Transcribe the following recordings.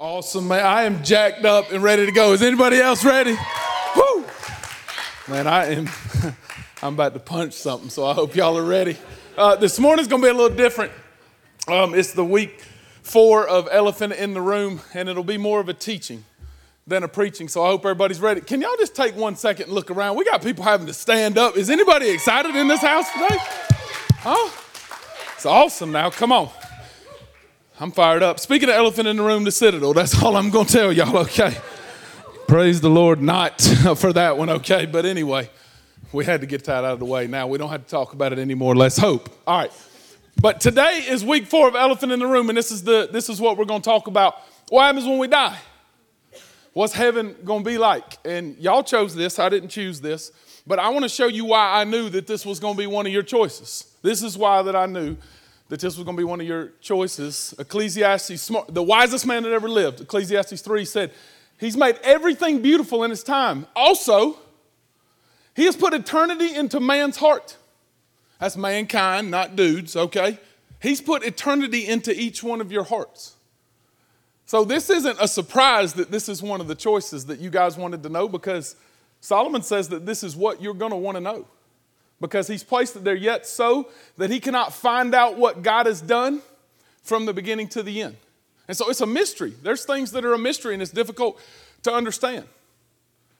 Awesome, man. I am jacked up and ready to go. Is anybody else ready? Woo! Man, I am. I'm about to punch something, so I hope y'all are ready. Uh, this morning's gonna be a little different. Um, it's the week four of Elephant in the Room, and it'll be more of a teaching than a preaching. So I hope everybody's ready. Can y'all just take one second and look around? We got people having to stand up. Is anybody excited in this house today? Huh? It's awesome now. Come on. I'm fired up. Speaking of elephant in the room, the citadel, that's all I'm going to tell y'all, okay? Praise the Lord, not for that one, okay? But anyway, we had to get that out of the way. Now we don't have to talk about it anymore. Let's hope. All right. But today is week four of Elephant in the Room, and this is, the, this is what we're going to talk about. What happens when we die? What's heaven going to be like? And y'all chose this. I didn't choose this. But I want to show you why I knew that this was going to be one of your choices. This is why that I knew that this was going to be one of your choices. Ecclesiastes, smart, the wisest man that ever lived, Ecclesiastes 3 said, He's made everything beautiful in His time. Also, He has put eternity into man's heart. That's mankind, not dudes, okay? He's put eternity into each one of your hearts. So, this isn't a surprise that this is one of the choices that you guys wanted to know because Solomon says that this is what you're going to want to know because he's placed it there yet so that he cannot find out what God has done from the beginning to the end. And so it's a mystery. There's things that are a mystery and it's difficult to understand.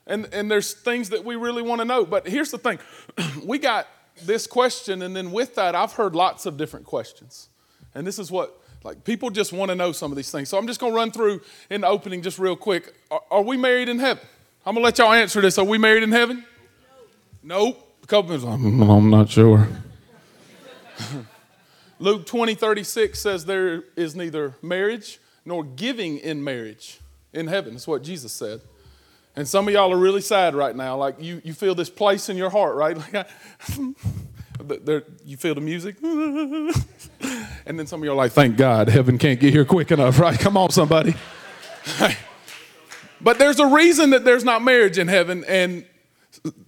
And, and there's things that we really want to know. But here's the thing we got this question, and then with that, I've heard lots of different questions. And this is what, like, people just want to know some of these things. So I'm just going to run through in the opening just real quick. Are, are we married in heaven? I'm going to let y'all answer this. Are we married in heaven? Nope couple minutes, mm, I'm not sure. Luke 20, 36 says there is neither marriage nor giving in marriage in heaven. That's what Jesus said. And some of y'all are really sad right now. Like you, you feel this place in your heart, right? Like I, there, you feel the music. and then some of y'all are like, thank God, heaven can't get here quick enough, right? Come on, somebody. but there's a reason that there's not marriage in heaven, and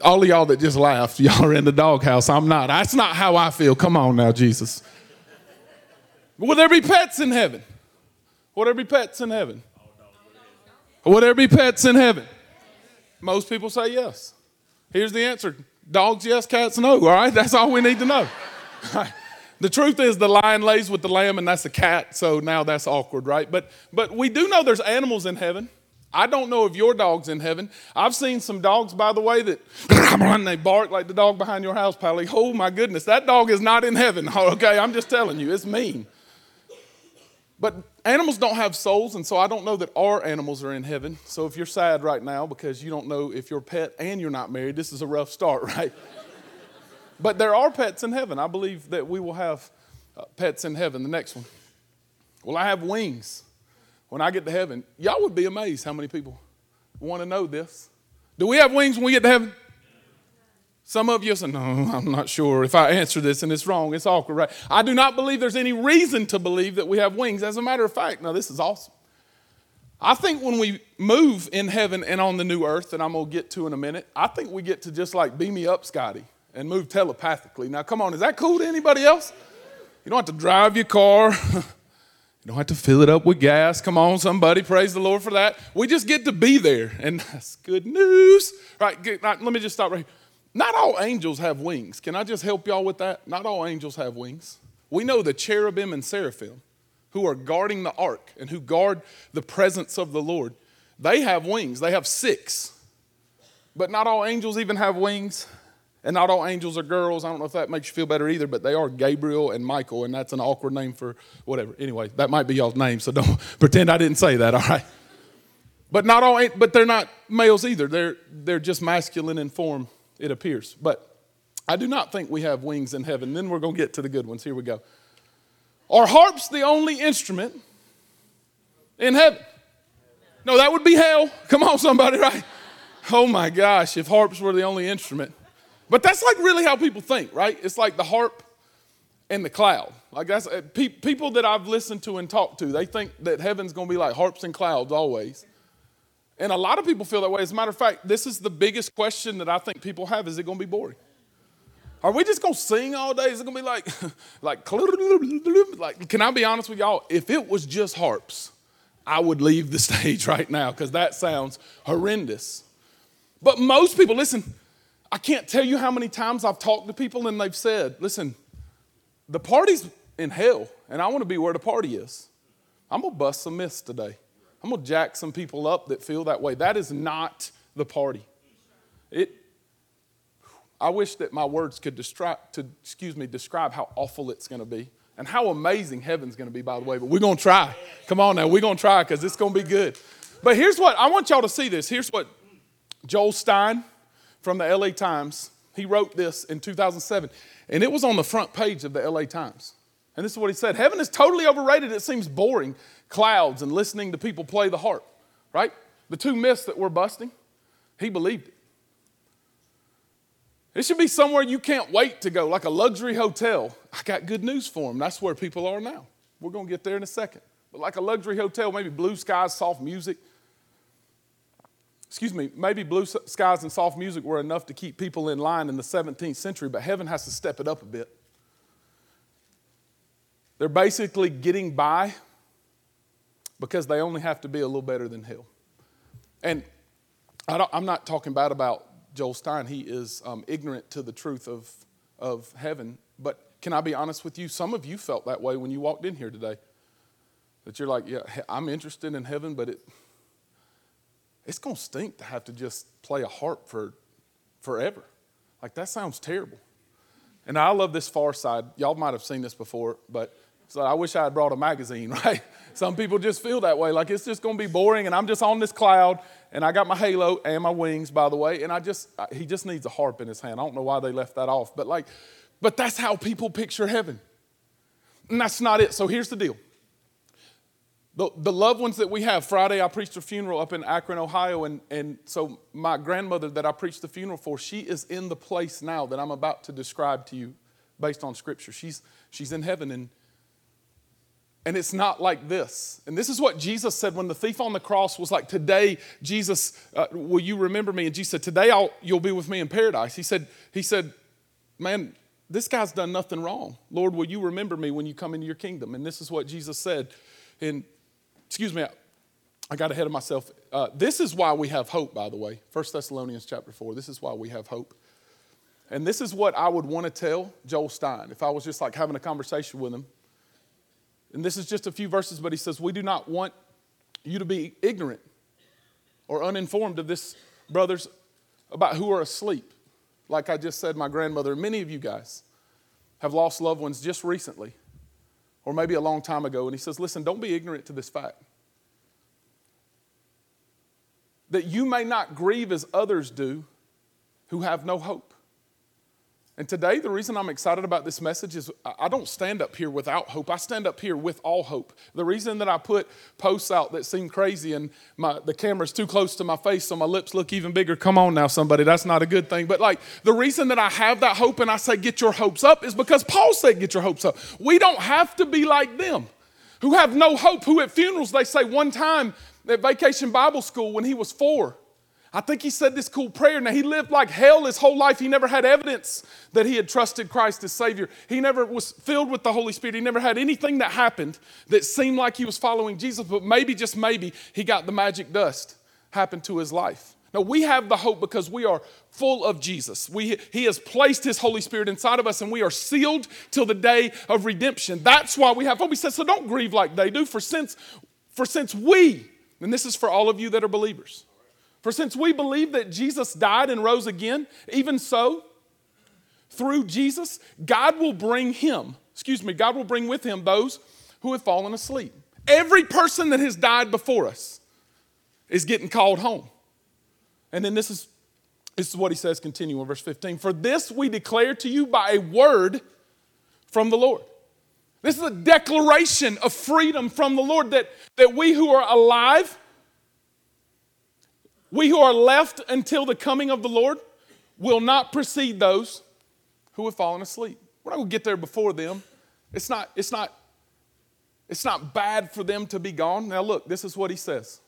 all of y'all that just laughed, y'all are in the doghouse. I'm not. That's not how I feel. Come on now, Jesus. Will there be pets in heaven? Will there be pets in heaven? Will there be pets in heaven? Most people say yes. Here's the answer dogs, yes, cats, no. All right, that's all we need to know. The truth is, the lion lays with the lamb, and that's a cat, so now that's awkward, right? But, but we do know there's animals in heaven. I don't know if your dog's in heaven. I've seen some dogs, by the way, that they bark like the dog behind your house, Pally. Oh my goodness, that dog is not in heaven. Okay, I'm just telling you, it's mean. But animals don't have souls, and so I don't know that our animals are in heaven. So if you're sad right now because you don't know if your pet and you're not married, this is a rough start, right? but there are pets in heaven. I believe that we will have uh, pets in heaven. The next one. Will I have wings? When I get to heaven, y'all would be amazed how many people want to know this. Do we have wings when we get to heaven? Some of you say, No, I'm not sure. If I answer this and it's wrong, it's awkward, right? I do not believe there's any reason to believe that we have wings. As a matter of fact, now this is awesome. I think when we move in heaven and on the new earth, that I'm going to get to in a minute, I think we get to just like beam me up, Scotty, and move telepathically. Now, come on, is that cool to anybody else? You don't have to drive your car. You don't have to fill it up with gas. Come on, somebody, praise the Lord for that. We just get to be there, and that's good news. Right, let me just stop right here. Not all angels have wings. Can I just help y'all with that? Not all angels have wings. We know the cherubim and seraphim who are guarding the ark and who guard the presence of the Lord. They have wings, they have six. But not all angels even have wings. And not all angels are girls. I don't know if that makes you feel better either, but they are Gabriel and Michael, and that's an awkward name for whatever. Anyway, that might be y'all's name, so don't pretend I didn't say that, all right? But not all but they're not males either. They're they're just masculine in form, it appears. But I do not think we have wings in heaven. Then we're gonna get to the good ones. Here we go. Are harps the only instrument in heaven? No, that would be hell. Come on, somebody, right? Oh my gosh, if harps were the only instrument. But that's like really how people think, right? It's like the harp and the cloud. Like that's uh, pe- people that I've listened to and talked to, they think that heaven's going to be like harps and clouds always. And a lot of people feel that way. As a matter of fact, this is the biggest question that I think people have: Is it going to be boring? Are we just to sing all day? Is it to be like, like, like? Can I be honest with y'all? If it was just harps, I would leave the stage right now because that sounds horrendous. But most people, listen, I can't tell you how many times I've talked to people and they've said, listen, the party's in hell and I want to be where the party is. I'm going to bust some myths today. I'm going to jack some people up that feel that way. That is not the party. It, I wish that my words could describe, to, excuse me, describe how awful it's going to be and how amazing heaven's going to be, by the way. But we're going to try. Come on now, we're going to try because it's going to be good. But here's what I want y'all to see this. Here's what Joel Stein from the LA Times, he wrote this in 2007, and it was on the front page of the LA Times. And this is what he said Heaven is totally overrated. It seems boring. Clouds and listening to people play the harp, right? The two myths that we're busting, he believed it. It should be somewhere you can't wait to go, like a luxury hotel. I got good news for them. That's where people are now. We're going to get there in a second. But like a luxury hotel, maybe blue skies, soft music. Excuse me, maybe blue skies and soft music were enough to keep people in line in the 17th century, but heaven has to step it up a bit. They're basically getting by because they only have to be a little better than hell. And I am not talking bad about Joel Stein. He is um, ignorant to the truth of, of heaven. But can I be honest with you? Some of you felt that way when you walked in here today. That you're like, yeah, I'm interested in heaven, but it, it's going to stink to have to just play a harp for forever. Like, that sounds terrible. And I love this far side. Y'all might have seen this before, but so I wish I had brought a magazine, right? Some people just feel that way, like it's just going to be boring, and I'm just on this cloud, and I got my halo and my wings, by the way, and I just he just needs a harp in his hand. I don't know why they left that off, but like, but that's how people picture heaven, and that's not it. So here's the deal. The, the loved ones that we have, Friday I preached a funeral up in Akron, Ohio, and, and so my grandmother that I preached the funeral for, she is in the place now that I'm about to describe to you based on scripture. She's, she's in heaven, and and it's not like this. And this is what Jesus said when the thief on the cross was like, Today, Jesus, uh, will you remember me? And Jesus said, Today I'll, you'll be with me in paradise. He said, he said, Man, this guy's done nothing wrong. Lord, will you remember me when you come into your kingdom? And this is what Jesus said. And excuse me, I, got ahead of myself. Uh, this is why we have hope, by the way. 1 Thessalonians chapter 4. This is why we have hope. And this is what I would want to tell Joel Stein if I was just like having a conversation with him. And this is just a few verses, but he says, We do not want you to be ignorant or uninformed of this, brothers, about who are asleep. Like I just said, my grandmother, and many of you guys have lost loved ones just recently, or maybe a long time ago. And he says, Listen, don't be ignorant to this fact. That you may not grieve as others do who have no hope. And today, the reason I'm excited about this message is I don't stand up here without hope. I stand up here with all hope. The reason that I put posts out that seem crazy and my, the camera's too close to my face so my lips look even bigger. Come on now, somebody, that's not a good thing. But like the reason that I have that hope and I say get your hopes up is because Paul said get your hopes up. We don't have to be like them who have no hope, who at funerals they say one time at vacation Bible school when he was four, I think he said this cool prayer. Now, he lived like hell his whole life. He never had evidence that he had trusted Christ as Savior. He never was filled with the Holy Spirit. He never had anything that happened that seemed like he was following Jesus, but maybe, just maybe, he got the magic dust happened to his life. Now, we have the hope because we are full of Jesus. We, he has placed His Holy Spirit inside of us and we are sealed till the day of redemption. That's why we have hope. He says, so don't grieve like they do, for since, for since we, and this is for all of you that are believers, for since we believe that Jesus died and rose again, even so, through Jesus, God will bring him, excuse me, God will bring with him those who have fallen asleep. Every person that has died before us is getting called home. And then this is, this is what he says, continuing verse 15. For this we declare to you by a word from the Lord. This is a declaration of freedom from the Lord that, that we who are alive we who are left until the coming of the Lord will not precede those who have fallen asleep. We're not going to get there before them. It's not, it's, not, it's not bad for them to be gone. Now, look, this is what he says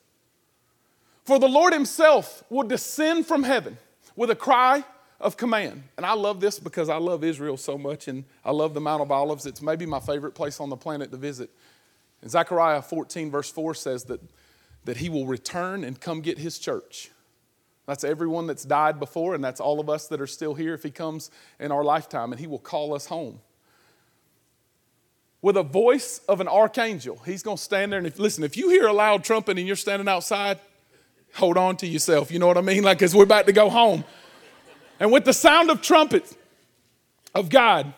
For the Lord himself will descend from heaven with a cry of command. And I love this because I love Israel so much and I love the Mount of Olives. It's maybe my favorite place on the planet to visit. And Zechariah 14, verse 4 says that, that he will return and come get his church. That's everyone that's died before, and that's all of us that are still here if he comes in our lifetime, and he will call us home. With a voice of an archangel, he's going to stand there and if, listen, if you hear a loud trumpet and you're standing outside, hold on to yourself. You know what I mean? Like, as we're about to go home. And with the sound of trumpets of God,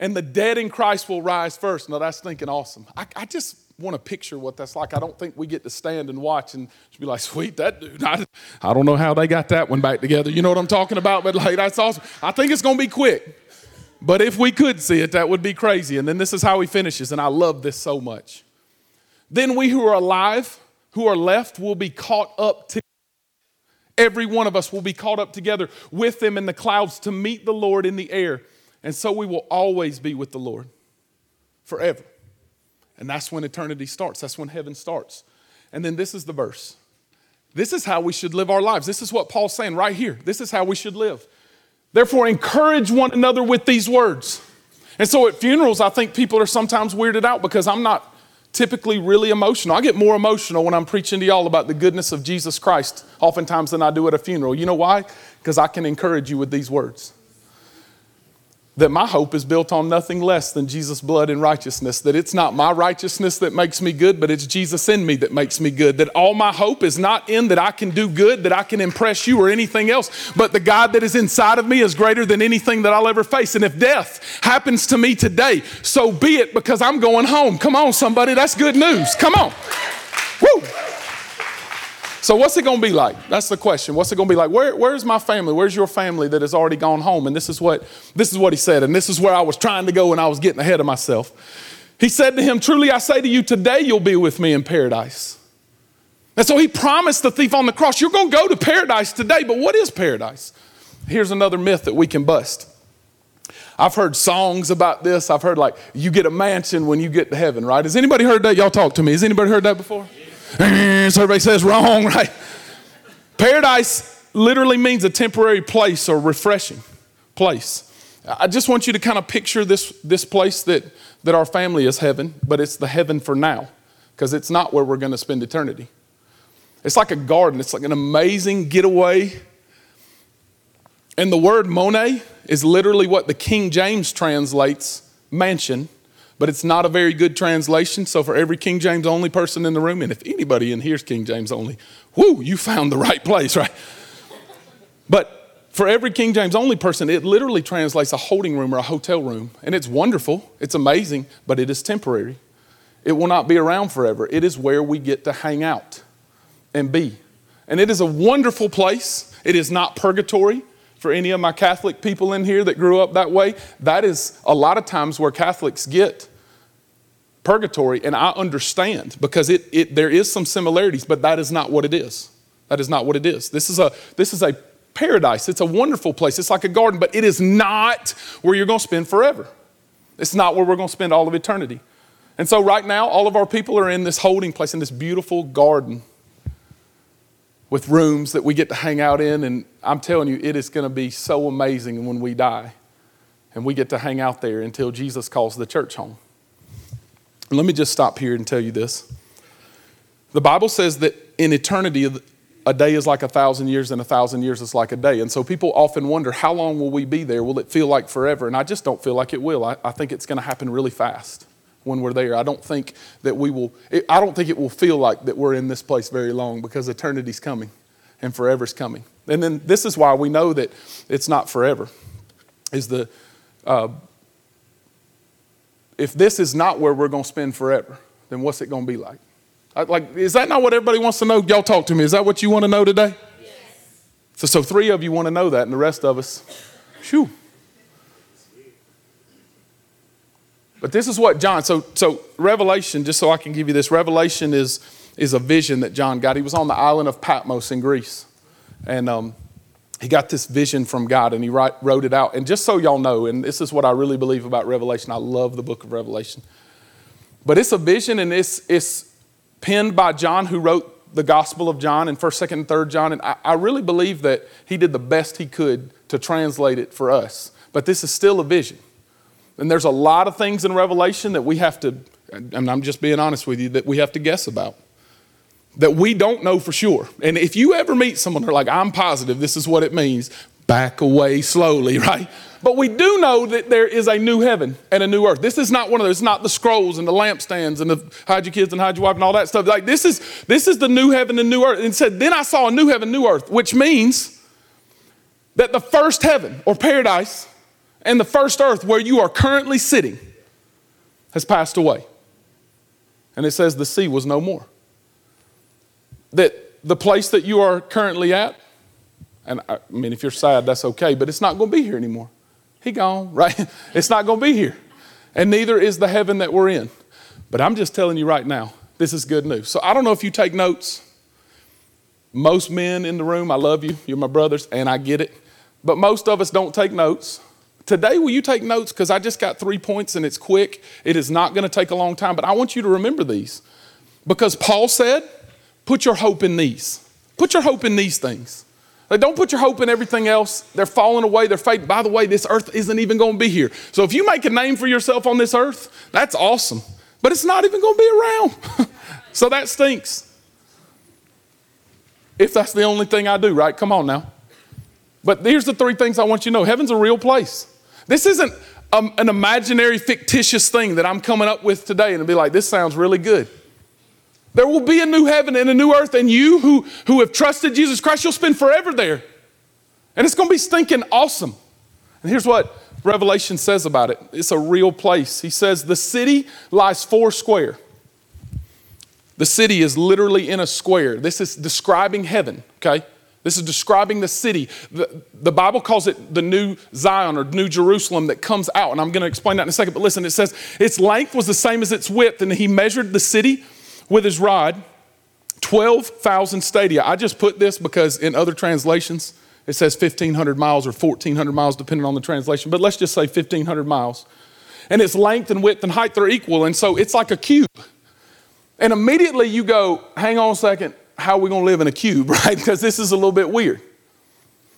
and the dead in Christ will rise first. Now, that's thinking awesome. I, I just want to picture what that's like. I don't think we get to stand and watch and be like, sweet, that dude. I, I don't know how they got that one back together. You know what I'm talking about? But like, that's awesome. I think it's going to be quick. But if we could see it, that would be crazy. And then this is how he finishes, and I love this so much. Then we who are alive, who are left, will be caught up together. Every one of us will be caught up together with them in the clouds to meet the Lord in the air. And so we will always be with the Lord forever. And that's when eternity starts. That's when heaven starts. And then this is the verse. This is how we should live our lives. This is what Paul's saying right here. This is how we should live. Therefore, encourage one another with these words. And so at funerals, I think people are sometimes weirded out because I'm not typically really emotional. I get more emotional when I'm preaching to y'all about the goodness of Jesus Christ, oftentimes, than I do at a funeral. You know why? Because I can encourage you with these words that my hope is built on nothing less than Jesus' blood and righteousness. That it's not my righteousness that makes me good, but it's Jesus in me that makes me good. That all my hope is not in that I can do good, that I can impress you or anything else, but the God that is inside of me is greater than anything that I'll ever face. And if death happens to me today, so be it because I'm going home. Come on, somebody, that's good news. Come on. Woo! So, what's it going to be like? That's the question. What's it going to be like? Where, where's my family? Where's your family that has already gone home? And this is what this is what he said, and this is where I was trying to go, and I was getting ahead of myself. He said to him, "Truly I say to you, today you'll be with me in paradise." And so he promised the thief on the cross, "You're going to go to paradise today." But what is paradise? Here's another myth that we can bust. I've heard songs about this. I've heard like you get a mansion when you get to heaven, right? Has anybody heard that? Y'all talk to me. Has anybody heard that before? Yeah. Mm, so everybody says wrong, right? Paradise literally means a temporary place or refreshing place. I just want you to kind of picture this, this place that, that our family is heaven, but it's the heaven for now, because it's not where we're going to spend eternity. It's like a garden, it's like an amazing getaway. And the word mone is literally what the King James translates mansion but it's not a very good translation. So, for every King James only person in the room, and if anybody in here is King James only, whoo, you found the right place, right? But for every King James only person, it literally translates a holding room or a hotel room. And it's wonderful, it's amazing, but it is temporary. It will not be around forever. It is where we get to hang out and be. And it is a wonderful place. It is not purgatory for any of my Catholic people in here that grew up that way. That is a lot of times where Catholics get purgatory, and I understand because it, it, there is some similarities, but that is not what it is. That is not what it is. This is a, this is a paradise. It's a wonderful place. It's like a garden, but it is not where you're going to spend forever. It's not where we're going to spend all of eternity. And so, right now, all of our people are in this holding place, in this beautiful garden with rooms that we get to hang out in. And I'm telling you, it is going to be so amazing when we die and we get to hang out there until Jesus calls the church home. And let me just stop here and tell you this. The Bible says that in eternity, a day is like a thousand years, and a thousand years is like a day. And so people often wonder, how long will we be there? Will it feel like forever? And I just don't feel like it will. I, I think it's going to happen really fast when we're there. I don't think that we will, it, I don't think it will feel like that we're in this place very long because eternity's coming and forever's coming. And then this is why we know that it's not forever, is the, uh, if this is not where we're going to spend forever, then what's it going to be like? Like, is that not what everybody wants to know? Y'all talk to me. Is that what you want to know today? Yes. So, so three of you want to know that, and the rest of us, shoo. But this is what John, so, so Revelation, just so I can give you this, Revelation is, is a vision that John got. He was on the island of Patmos in Greece. And um, he got this vision from God and he wrote it out. And just so y'all know, and this is what I really believe about Revelation, I love the book of Revelation. But it's a vision and it's, it's penned by John, who wrote the Gospel of John and 1st, 2nd, and 3rd John. And I, I really believe that he did the best he could to translate it for us. But this is still a vision. And there's a lot of things in Revelation that we have to and I'm just being honest with you, that we have to guess about. That we don't know for sure. And if you ever meet someone who's like, I'm positive this is what it means, back away slowly, right? But we do know that there is a new heaven and a new earth. This is not one of those, it's not the scrolls and the lampstands and the hide your kids and hide your wife and all that stuff. Like this is this is the new heaven and new earth. And said, then I saw a new heaven, new earth, which means that the first heaven or paradise and the first earth where you are currently sitting has passed away. And it says the sea was no more. That the place that you are currently at, and I mean, if you're sad, that's okay, but it's not going to be here anymore. He gone, right? It's not going to be here. And neither is the heaven that we're in. But I'm just telling you right now, this is good news. So I don't know if you take notes. Most men in the room, I love you, you're my brothers, and I get it. But most of us don't take notes. Today, will you take notes? Because I just got three points and it's quick. It is not going to take a long time, but I want you to remember these. Because Paul said, put your hope in these. Put your hope in these things. Like, don't put your hope in everything else. They're falling away, they're. By the way, this earth isn't even going to be here. So if you make a name for yourself on this earth, that's awesome. But it's not even going to be around. so that stinks. If that's the only thing I do, right? Come on now. But here's the three things I want you to know heaven's a real place. This isn't um, an imaginary, fictitious thing that I'm coming up with today and be like, this sounds really good. There will be a new heaven and a new earth, and you who, who have trusted Jesus Christ, you'll spend forever there. And it's going to be stinking awesome. And here's what Revelation says about it it's a real place. He says, The city lies four square. The city is literally in a square. This is describing heaven, okay? This is describing the city. The, the, Bible calls it the New Zion or New Jerusalem that comes out. And I'm going to explain that in a second. But listen, it says its length was the same as its width. And he measured the city with his rod 12,000 stadia. I just put this because in other translations it says 1,500 miles or 1,400 miles, depending on the translation. But let's just say 1,500 miles. And its length and width and height are equal. And so it's like a cube. And immediately you go, hang on a second how are we to live in a cube, right? Because this is a little bit weird.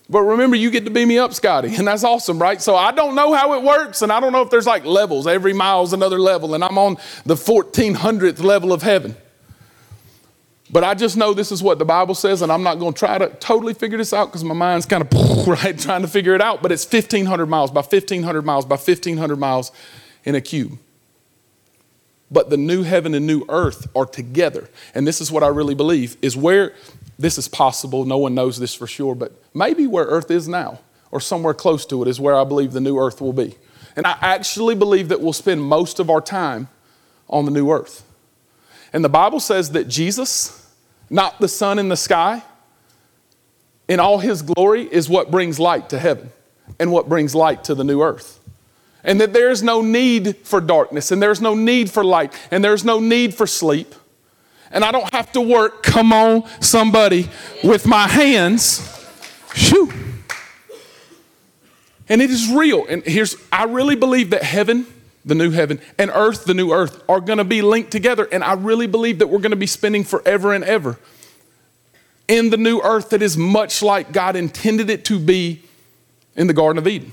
But remember, you get to beam me up, Scotty, and that's awesome, right? So I don't know how it works, and I don't know if there's like levels. Every mile is another level, and I'm on the 1400th level of heaven. But I just know this is what the Bible says, and I'm not going to try to totally figure this out because my mind's kind of right trying to figure it out. But it's 1,500 miles by 1,500 miles by 1,500 miles in a cube but the new heaven and new earth are together. And this is what I really believe is where this is possible. No one knows this for sure, but maybe where earth is now or somewhere close to it is where I believe the new earth will be. And I actually believe that we'll spend most of our time on the new earth. And the Bible says that Jesus, not the sun in the sky, in all his glory is what brings light to heaven and what brings light to the new earth and that there's no need for darkness, and there's no need for light, and there's no need for sleep. And I don't have to work, come on, somebody, with my hands. Shoo. And it is real. And here's, I really believe that heaven, the new heaven, and earth, the new earth, are going to be linked together. And I really believe that we're going to be spending forever and ever in the new earth that is much like God intended it to be in the Garden of Eden.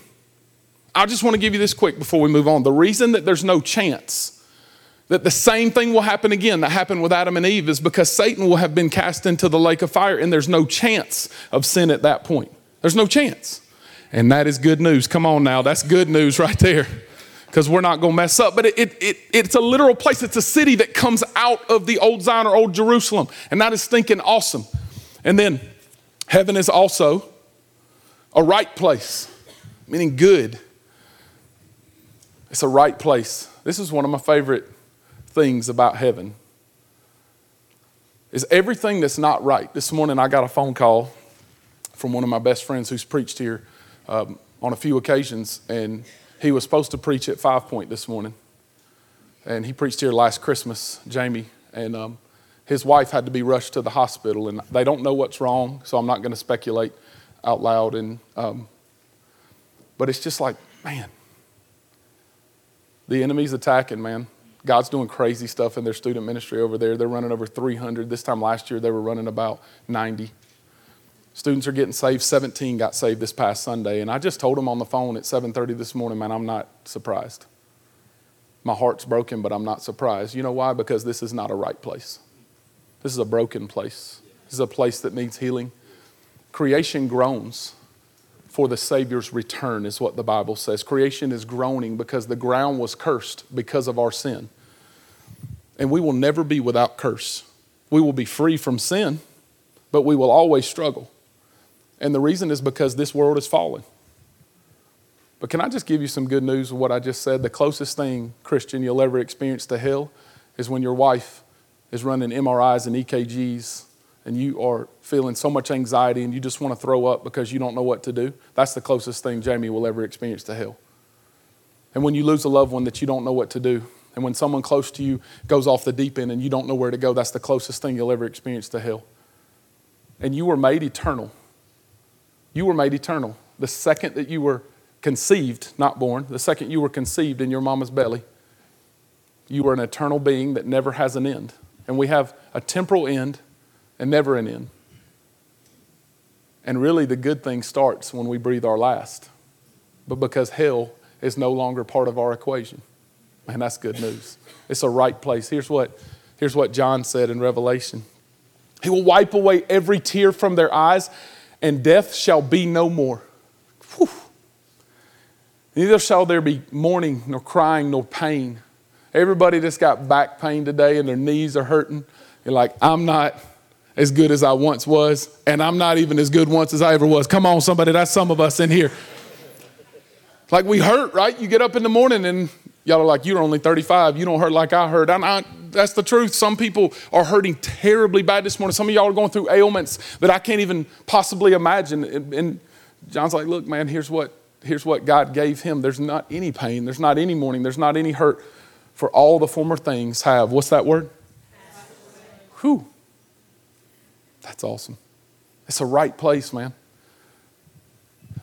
I just want to give you this quick before we move on. The reason that there's no chance that the same thing will happen again that happened with Adam and Eve is because Satan will have been cast into the lake of fire and there's no chance of sin at that point. There's no chance. And that is good news. Come on now, that's good news right there because we're not going to mess up. But it, it, it, it's a literal place, it's a city that comes out of the old Zion or old Jerusalem. And that is thinking awesome. And then heaven is also a right place, meaning good. It's a right place. This is one of my favorite things about heaven. Is everything that's not right. This morning I got a phone call from one of my best friends who's preached here um, on a few occasions, and he was supposed to preach at Five Point this morning. And he preached here last Christmas, Jamie, and um, his wife had to be rushed to the hospital, and they don't know what's wrong, so I'm not going to speculate out loud. And um, but it's just like, man, the enemy's attacking, man. God's doing crazy stuff in their student ministry over there. They're running over 300. This time last year, they were running about 90. Students are getting saved. 17 got saved this past Sunday. And I just told them on the phone at 7.30 this morning, man, I'm not surprised. My heart's broken, but I'm not surprised. You know why? Because this is not a right place. This is a broken place. This is a place that needs healing. Creation groans for the Savior's return, is what the Bible says. Creation is groaning because the ground was cursed because of our sin. And we will never be without curse. We will be free from sin, but we will always struggle. And the reason is because this world is fallen. But can I just give you some good news of what I just said? The closest thing, Christian, you'll ever experience to hell is when your wife is running MRIs and EKGs and you are feeling so much anxiety and you just want to throw up because you don't know what to do. That's the closest thing Jamie will ever experience to hell. And when you lose a loved one that you don't know what to do, and when someone close to you goes off the deep end and you don't know where to go, that's the closest thing you'll ever experience to hell. And you were made eternal. You were made eternal. The second that you were conceived, not born, the second you were conceived in your mama's belly, you were an eternal being that never has an end. And we have a temporal end and never an end. And really, the good thing starts when we breathe our last. But because hell is no longer part of our equation. Man, that's good news. It's a right place. Here's what, here's what John said in Revelation He will wipe away every tear from their eyes, and death shall be no more. Whew. Neither shall there be mourning, nor crying, nor pain. Everybody that's got back pain today and their knees are hurting, you're like, I'm not as good as I once was, and I'm not even as good once as I ever was. Come on, somebody, that's some of us in here. Like we hurt, right? You get up in the morning and y'all are like, You're only 35, you don't hurt like I hurt. Not, that's the truth. Some people are hurting terribly bad this morning. Some of y'all are going through ailments that I can't even possibly imagine. And John's like, Look, man, here's what here's what God gave him. There's not any pain, there's not any mourning, there's not any hurt, for all the former things have. What's that word? Whew. That's awesome. It's a right place, man.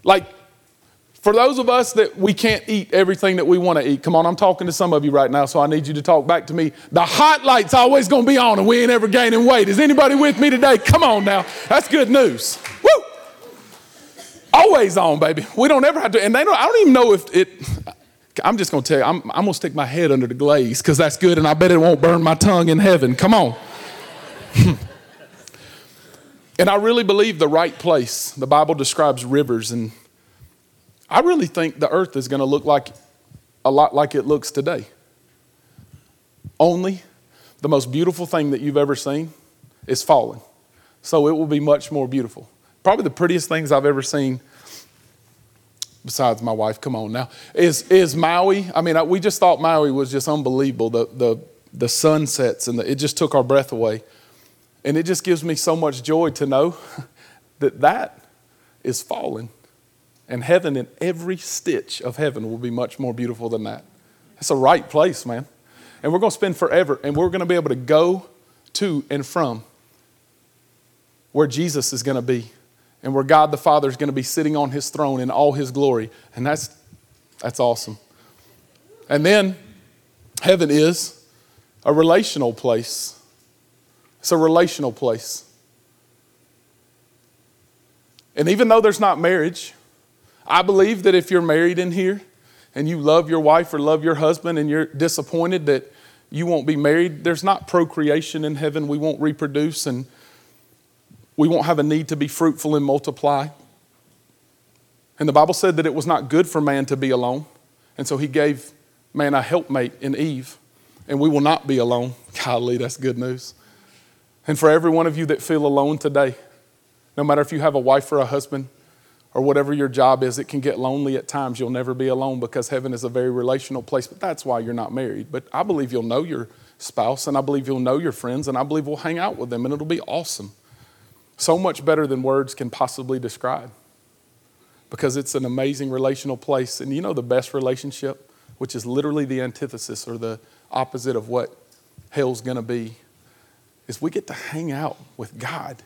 Like, for those of us that we can't eat everything that we want to eat, come on, I'm talking to some of you right now, so I need you to talk back to me. The hot light's always going to be on, and we ain't ever gaining weight. Is anybody with me today? Come on now. That's good news. Woo! Always on, baby. We don't ever have to, and they don't, I don't even know if it, I'm just going to tell you, I'm, I'm going to stick my head under the glaze because that's good, and I bet it won't burn my tongue in heaven. Come on. and I really believe the right place. The Bible describes rivers, and I really think the earth is going to look like a lot like it looks today. Only the most beautiful thing that you've ever seen is falling. So it will be much more beautiful probably the prettiest things I've ever seen, besides my wife, come on now, is, is Maui. I mean, we just thought Maui was just unbelievable. The, the, the sunsets, and the, it just took our breath away. And it just gives me so much joy to know that that is fallen. And heaven, in every stitch of heaven, will be much more beautiful than that. It's a right place, man. And we're going to spend forever, and we're going to be able to go to and from where Jesus is going to be and where God the Father is going to be sitting on his throne in all his glory. And that's, that's awesome. And then heaven is a relational place. It's a relational place. And even though there's not marriage, I believe that if you're married in here and you love your wife or love your husband and you're disappointed that you won't be married, there's not procreation in heaven. We won't reproduce and we won't have a need to be fruitful and multiply. And the Bible said that it was not good for man to be alone. And so he gave man a helpmate in Eve. And we will not be alone. Golly, that's good news. And for every one of you that feel alone today, no matter if you have a wife or a husband or whatever your job is, it can get lonely at times. You'll never be alone because heaven is a very relational place, but that's why you're not married. But I believe you'll know your spouse, and I believe you'll know your friends, and I believe we'll hang out with them, and it'll be awesome so much better than words can possibly describe because it's an amazing relational place. And you know the best relationship, which is literally the antithesis or the opposite of what hell's gonna be, is we get to hang out with God.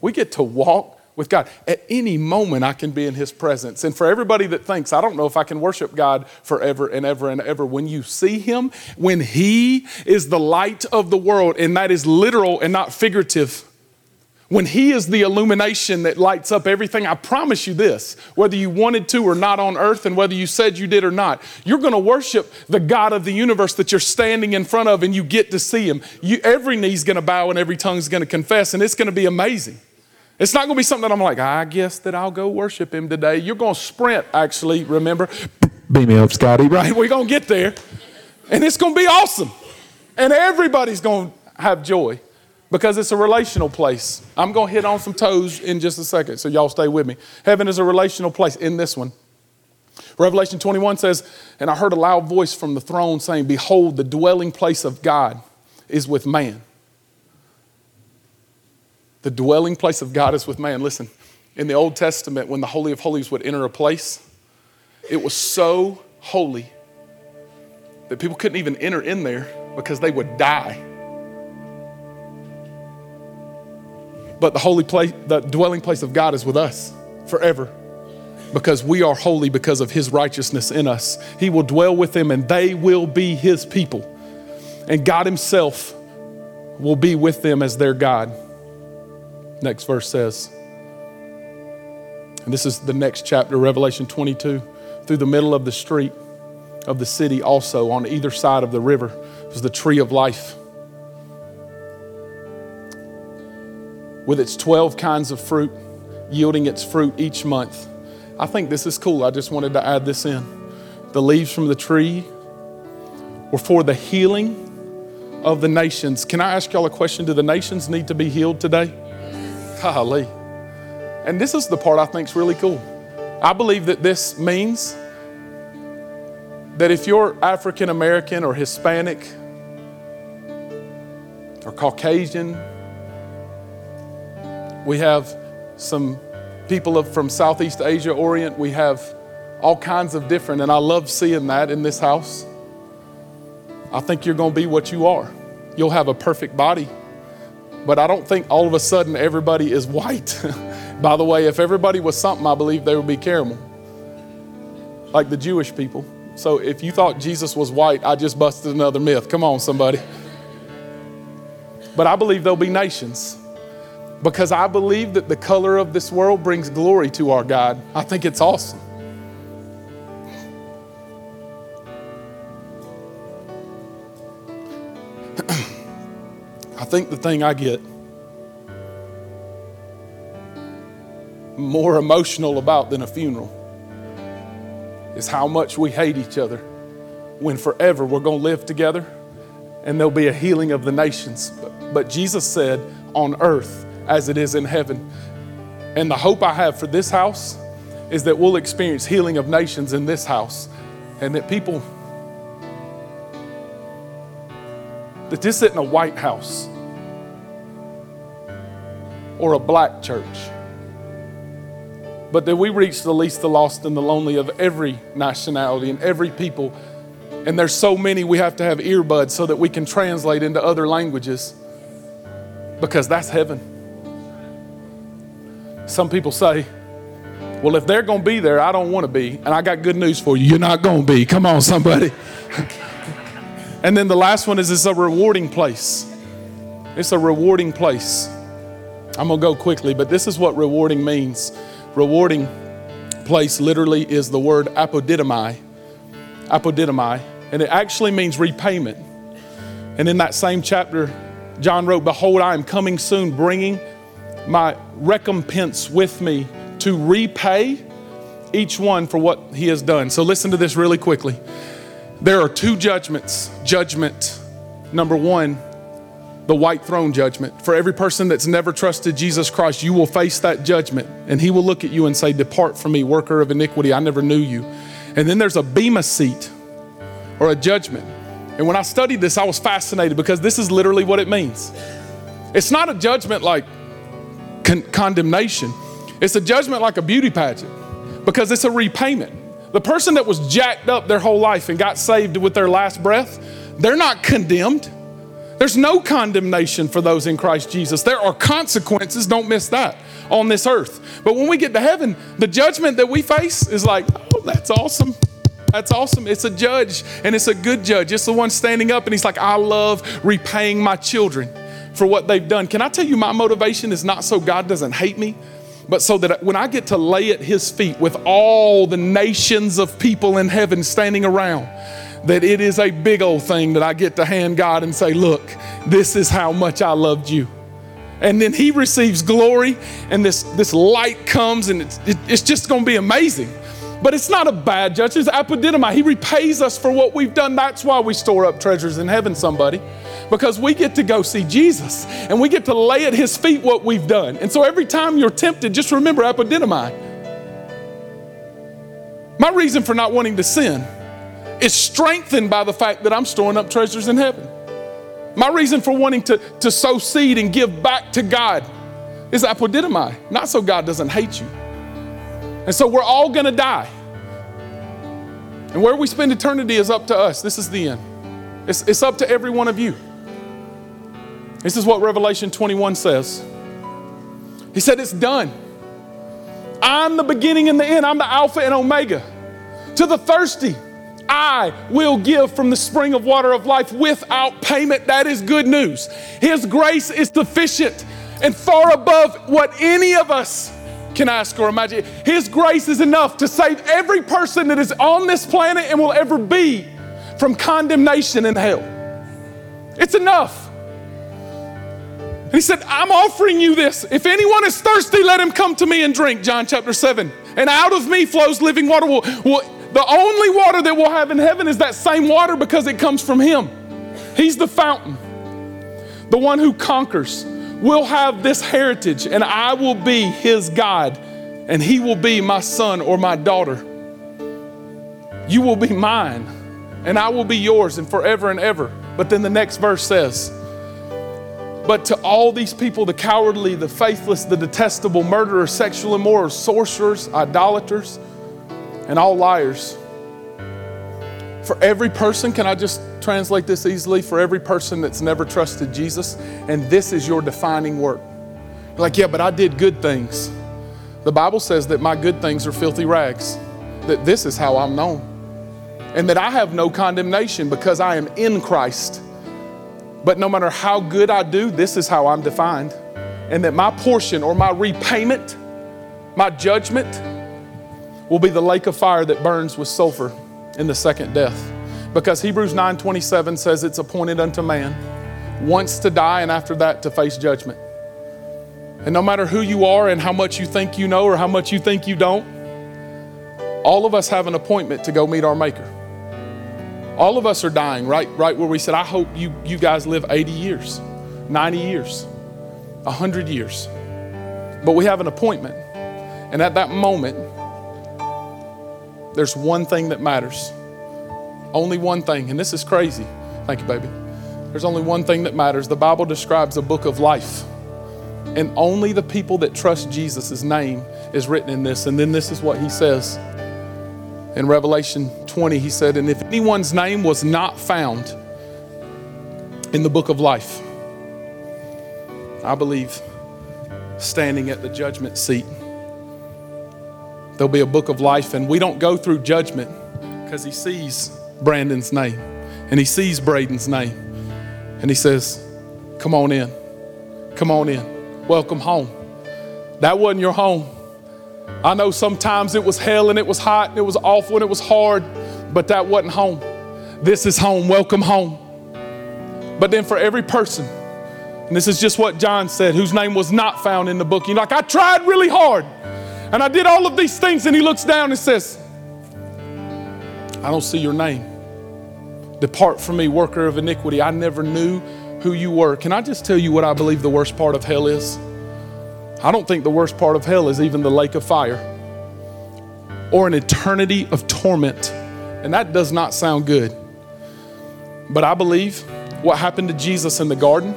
We get to walk with God. At any moment, I can be in His presence. And for everybody that thinks, I don't know if I can worship God forever and ever and ever, when you see Him, when He is the light of the world, and that is literal and not figurative when He is the illumination that lights up everything, I promise you this whether you wanted to or not on earth, and whether you said you did or not, you're going to worship the God of the universe that you're standing in front of and you get to see Him. You, every knee's going to bow and every tongue's going to confess, and it's going to be amazing. It's not going to be something that I'm like, I guess that I'll go worship Him today. You're going to sprint, actually, remember? Beam me up, Scotty, right? We're going to get there, and it's going to be awesome. And everybody's going to have joy because it's a relational place. I'm going to hit on some toes in just a second, so y'all stay with me. Heaven is a relational place in this one. Revelation 21 says, And I heard a loud voice from the throne saying, Behold, the dwelling place of God is with man. The dwelling place of God is with man. Listen, in the Old Testament, when the Holy of Holies would enter a place, it was so holy that people couldn't even enter in there because they would die. But the holy place, the dwelling place of God is with us forever because we are holy because of his righteousness in us. He will dwell with them and they will be his people. And God himself will be with them as their God. Next verse says, and this is the next chapter, Revelation 22. Through the middle of the street of the city, also on either side of the river, was the tree of life with its 12 kinds of fruit, yielding its fruit each month. I think this is cool. I just wanted to add this in. The leaves from the tree were for the healing of the nations. Can I ask y'all a question? Do the nations need to be healed today? Golly. And this is the part I think is really cool. I believe that this means that if you're African American or Hispanic or Caucasian we have some people from Southeast Asia, Orient. We have all kinds of different, and I love seeing that in this house. I think you're going to be what you are. You'll have a perfect body. But I don't think all of a sudden everybody is white. By the way, if everybody was something, I believe they would be caramel, like the Jewish people. So if you thought Jesus was white, I just busted another myth. Come on, somebody. But I believe there'll be nations because I believe that the color of this world brings glory to our God. I think it's awesome. Think the thing I get more emotional about than a funeral is how much we hate each other when forever we're going to live together and there'll be a healing of the nations. But, but Jesus said, on earth, as it is in heaven. And the hope I have for this house is that we'll experience healing of nations in this house and that people, that this isn't a white house or a black church, but that we reach the least, the lost, and the lonely of every nationality and every people. And there's so many we have to have earbuds so that we can translate into other languages because that's heaven. Some people say, well, if they're going to be there, I don't want to be. And I got good news for you. You're not going to be. Come on, somebody. and then the last one is it's a rewarding place. It's a rewarding place. I'm going to go quickly, but this is what rewarding means. Rewarding place literally is the word apodidomai. Apodidomai. And it actually means repayment. And in that same chapter, John wrote, Behold, I am coming soon, bringing my recompense with me to repay each one for what he has done. So listen to this really quickly. There are two judgments. Judgment number one, the white throne judgment. For every person that's never trusted Jesus Christ, you will face that judgment. And he will look at you and say, Depart from me, worker of iniquity. I never knew you. And then there's a bema seat or a judgment. And when I studied this, I was fascinated because this is literally what it means. It's not a judgment like, con- condemnation. It's a judgment like a beauty pageant because it's a repayment. The person that was jacked up their whole life and got saved with their last breath, they're not condemned. There's no condemnation for those in Christ Jesus. There are consequences, don't miss that, on this earth. But when we get to heaven, the judgment that we face is like, oh, that's awesome. That's awesome. It's a judge, and it's a good judge. It's the one standing up, and he's like, I love repaying my children for what they've done. Can I tell you, my motivation is not so God doesn't hate me, but so that when I get to lay at His feet with all the nations of people in heaven standing around, that it is a big old thing that I get to hand God and say, Look, this is how much I loved you. And then He receives glory, and this, this light comes, and it's, it, it's just gonna be amazing. But it's not a bad judge, it's apodidomai. He repays us for what we've done. That's why we store up treasures in heaven, somebody. Because we get to go see Jesus and we get to lay at his feet what we've done. And so every time you're tempted, just remember apodidomai. My reason for not wanting to sin is strengthened by the fact that I'm storing up treasures in heaven. My reason for wanting to, to sow seed and give back to God is apodidomai, not so God doesn't hate you. And so we're all to die. And where we spend eternity is up to us. This is the end. It's, it's up to every one of you. This is what Revelation 21 says. He said, It's done. I'm the beginning and the end. I'm the Alpha and Omega. To the thirsty, I will give from the spring of water of life without payment. That is good news. His grace is sufficient and far above what any of us can ask or imagine. His grace is enough to save every person that is on this planet and will ever be from condemnation in hell. It's enough. And he said, I'm offering you this. If anyone is thirsty, let him come to me and drink. John chapter 7. And out of me flows living water. Well, well, the only water that we'll have in heaven is that same water because it comes from him. He's the fountain, the one who conquers will have this heritage, and I will be his God, and he will be my son or my daughter. You will be mine, and I will be yours, and forever and ever. But then the next verse says, But to all these people, the cowardly, the faithless, the detestable, murderers, sexual immoral, sorcerers, idolaters, and all liars, for every person, can I just translate this easily? For every person that's never trusted Jesus, and this is your defining work. Like, yeah, but I did good things. The Bible says that my good things are filthy rags, that this is how I'm known, and that I have no condemnation because I am in Christ. But no matter how good I do, this is how I'm defined. And that my portion or my repayment, my judgment, will be the lake of fire that burns with sulfur in the second death. Because Hebrews 9:27 says it's appointed unto man once to die and after that to face judgment. And no matter who you are and how much you think you know or how much you think you don't, all of us have an appointment to go meet our maker. All of us are dying, right? Right where we said, I hope you, you guys live 80 years, 90 years, 100 years. But we have an appointment. And at that moment, there's one thing that matters. Only one thing. And this is crazy. Thank you, baby. There's only one thing that matters. The Bible describes a book of life. And only the people that trust Jesus' name is written in this. And then this is what he says. In Revelation 20, he said, And if anyone's name was not found in the book of life, I believe standing at the judgment seat There'll be a book of life, and we don't go through judgment because he sees Brandon's name and he sees Braden's name. And he says, Come on in. Come on in. Welcome home. That wasn't your home. I know sometimes it was hell and it was hot and it was awful and it was hard, but that wasn't home. This is home. Welcome home. But then for every person, and this is just what John said, whose name was not found in the book, you're like, I tried really hard. And I did all of these things, and he looks down and says, I don't see your name. Depart from me, worker of iniquity. I never knew who you were. Can I just tell you what I believe the worst part of hell is? I don't think the worst part of hell is even the lake of fire or an eternity of torment. And that does not sound good. But I believe what happened to Jesus in the garden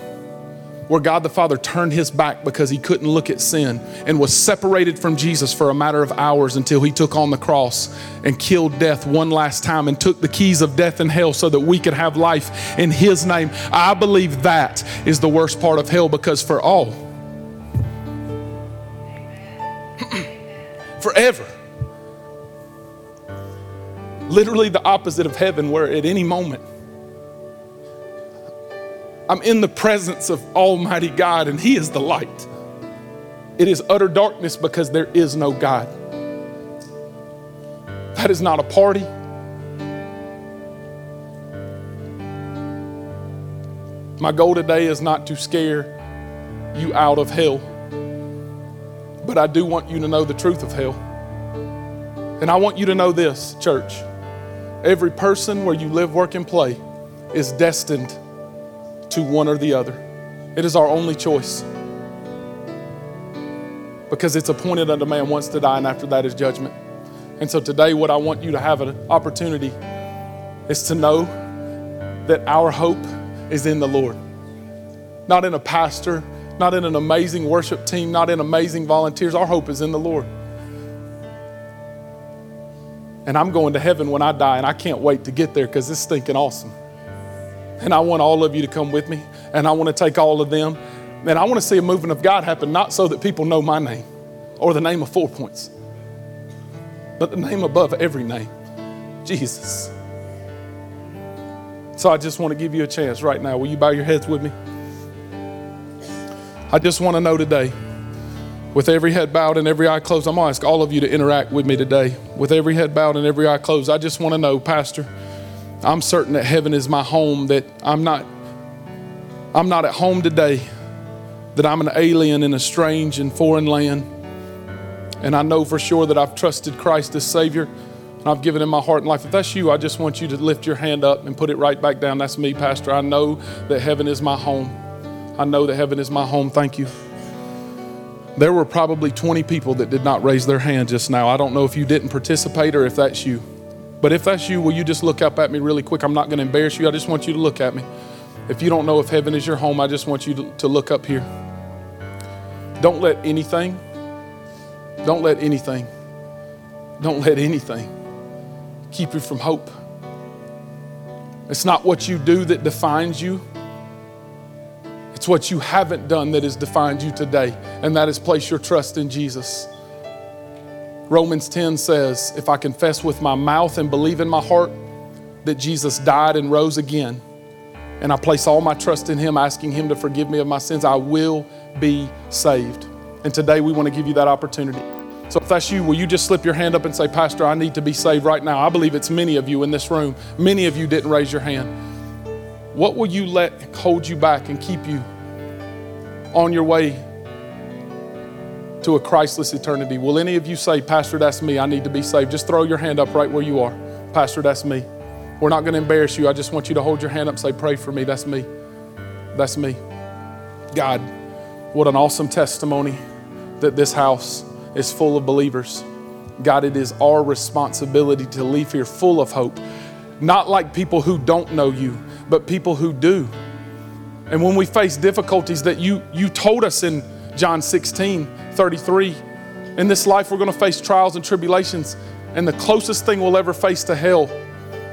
where God the Father turned his back because he couldn't look at sin and was separated from Jesus for a matter of hours until he took on the cross and killed death one last time and took the keys of death and hell so that we could have life in his name. I believe that is the worst part of hell because for all, forever, literally the opposite of heaven, where at any moment, I'm in the presence of Almighty God, and He is the light. It is utter darkness because there is no God. That is not a party. My goal today is not to scare you out of hell, but I do want you to know the truth of hell. And I want you to know this, church. Every person where you live, work, and play is destined to one or the other. It is our only choice. Because it's appointed unto man once to die, and after that is judgment. And so today, what I want you to have an opportunity is to know that our hope is in the Lord. Not in a pastor, not in an amazing worship team, not in amazing volunteers. Our hope is in the Lord. And I'm going to heaven when I die, and I can't wait to get there because it's stinking awesome. And I want all of you to come with me, and I want to take all of them. And I want to see a movement of God happen, not so that people know my name or the name of Four Points, but the name above every name Jesus. So I just want to give you a chance right now. Will you bow your heads with me? I just want to know today, with every head bowed and every eye closed, I'm going to ask all of you to interact with me today. With every head bowed and every eye closed, I just want to know, Pastor, I'm certain that heaven is my home, that I'm not, I'm not at home today, that I'm an alien in a strange and foreign land. And I know for sure that I've trusted Christ as Savior and I've given him my heart and life. If that's you, I just want you to lift your hand up and put it right back down. That's me, Pastor. I know that heaven is my home. I know that heaven is my home. Thank you. There were probably 20 people that did not raise their hand just now. I don't know if you didn't participate or if that's you. But if that's you, will you just look up at me really quick? I'm not going to embarrass you. I just want you to look at me. If you don't know if heaven is your home, I just want you to, to look up here. Don't let anything, don't let anything, don't let anything keep you from hope. It's not what you do that defines you. It's what you haven't done that has defined you today, and that is place your trust in Jesus. Romans 10 says, If I confess with my mouth and believe in my heart that Jesus died and rose again, and I place all my trust in Him, asking Him to forgive me of my sins, I will be saved. And today we want to give you that opportunity. So if that's you, will you just slip your hand up and say, Pastor, I need to be saved right now? I believe it's many of you in this room. Many of you didn't raise your hand. What will you let hold you back and keep you on your way to a Christless eternity? Will any of you say, Pastor, that's me. I need to be saved? Just throw your hand up right where you are. Pastor, that's me. We're not going to embarrass you. I just want you to hold your hand up say, Pray for me. That's me. That's me. God, what an awesome testimony that this house is full of believers. God, it is our responsibility to leave here full of hope, not like people who don't know you, but people who do. And when we face difficulties that you, you told us in John 16 33, in this life we're going to face trials and tribulations, and the closest thing we'll ever face to hell.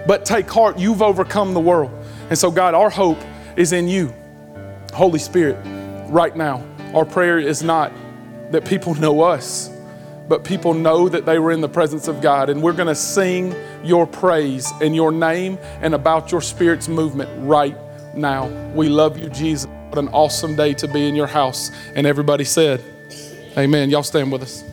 But take heart, you've overcome the world. And so, God, our hope is in you. Holy Spirit, right now, our prayer is not that people know us, but people know that they were in the presence of God. And we're going to sing your praise and your name and about your Spirit's movement right now. We love you, Jesus. What an awesome day to be in your house. And everybody said, Amen. Y'all stand with us.